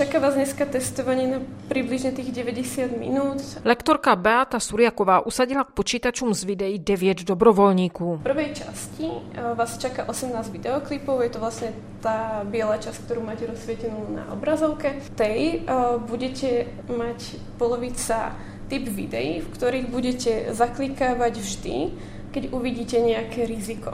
Čaká vás dneska testování na přibližně těch 90 minut. Lektorka Beata Surjaková usadila k počítačům z videí 9 dobrovolníků. V prvej časti eh, vás čaká 18 videoklipů, je to vlastně ta bílá část, kterou máte rozsvětěnou na obrazovke. V tej eh, budete mať polovica typ videí, v ktorých budete zaklikávať vždy, keď uvidíte nějaké riziko.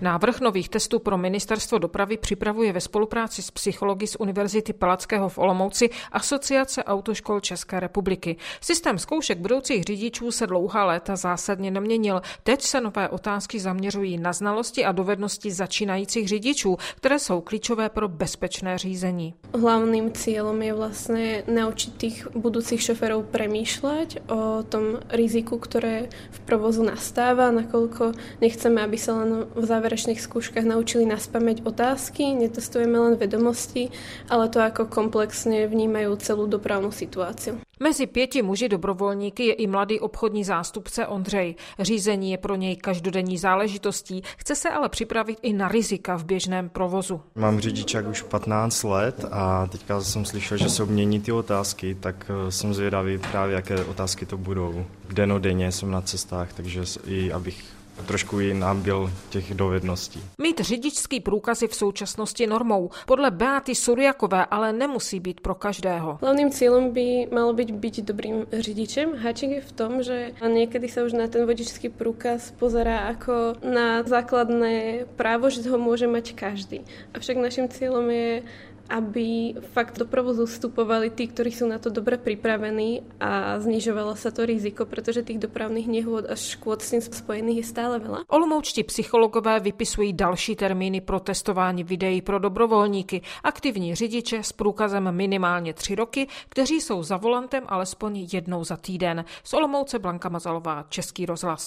Návrh nových testů pro ministerstvo dopravy připravuje ve spolupráci s psychologi z Univerzity Palackého v Olomouci Asociace autoškol České republiky. Systém zkoušek budoucích řidičů se dlouhá léta zásadně neměnil. Teď se nové otázky zaměřují na znalosti a dovednosti začínajících řidičů, které jsou klíčové pro bezpečné řízení. Hlavným cílem je vlastně naučit těch budoucích šoferů přemýšlet o tom riziku, které v provozu nastává, nakoľko nechceme, aby se len v záverečných skúškach naučili nás pamäť otázky, netestujeme len vedomosti, ale to, ako komplexně vnímají celou dopravnou situaci. Mezi pěti muži dobrovolníky je i mladý obchodní zástupce Ondřej. Řízení je pro něj každodenní záležitostí, chce se ale připravit i na rizika v běžném provozu. Mám řidičák už 15 let a teďka jsem slyšel, že se obmění ty otázky, tak eh, jsem zvědavý právě, jaké otázky to budou. Denodenně jsem na cestách, takže i abych trošku ji nabil těch dovedností. Mít řidičský průkaz je v současnosti normou. Podle Beaty Surjakové ale nemusí být pro každého. Hlavným cílem by malo být být dobrým řidičem. Háček je v tom, že někdy se už na ten vodičský průkaz pozerá jako na základné právo, že ho může mať každý. Avšak naším cílem je aby fakt do provozu vstupovali tí, ktorí sú na to dobre pripravení a znižovalo sa to riziko, protože tých dopravných nehôd a škôd s tým spojených je stále veľa. Olomoučtí psychologové vypisují další termíny pro testování videí pro dobrovolníky, aktivní řidiče s průkazem minimálně tři roky, kteří jsou za volantem alespoň jednou za týden. Z Olomouce Blanka Mazalová, Český rozhlas.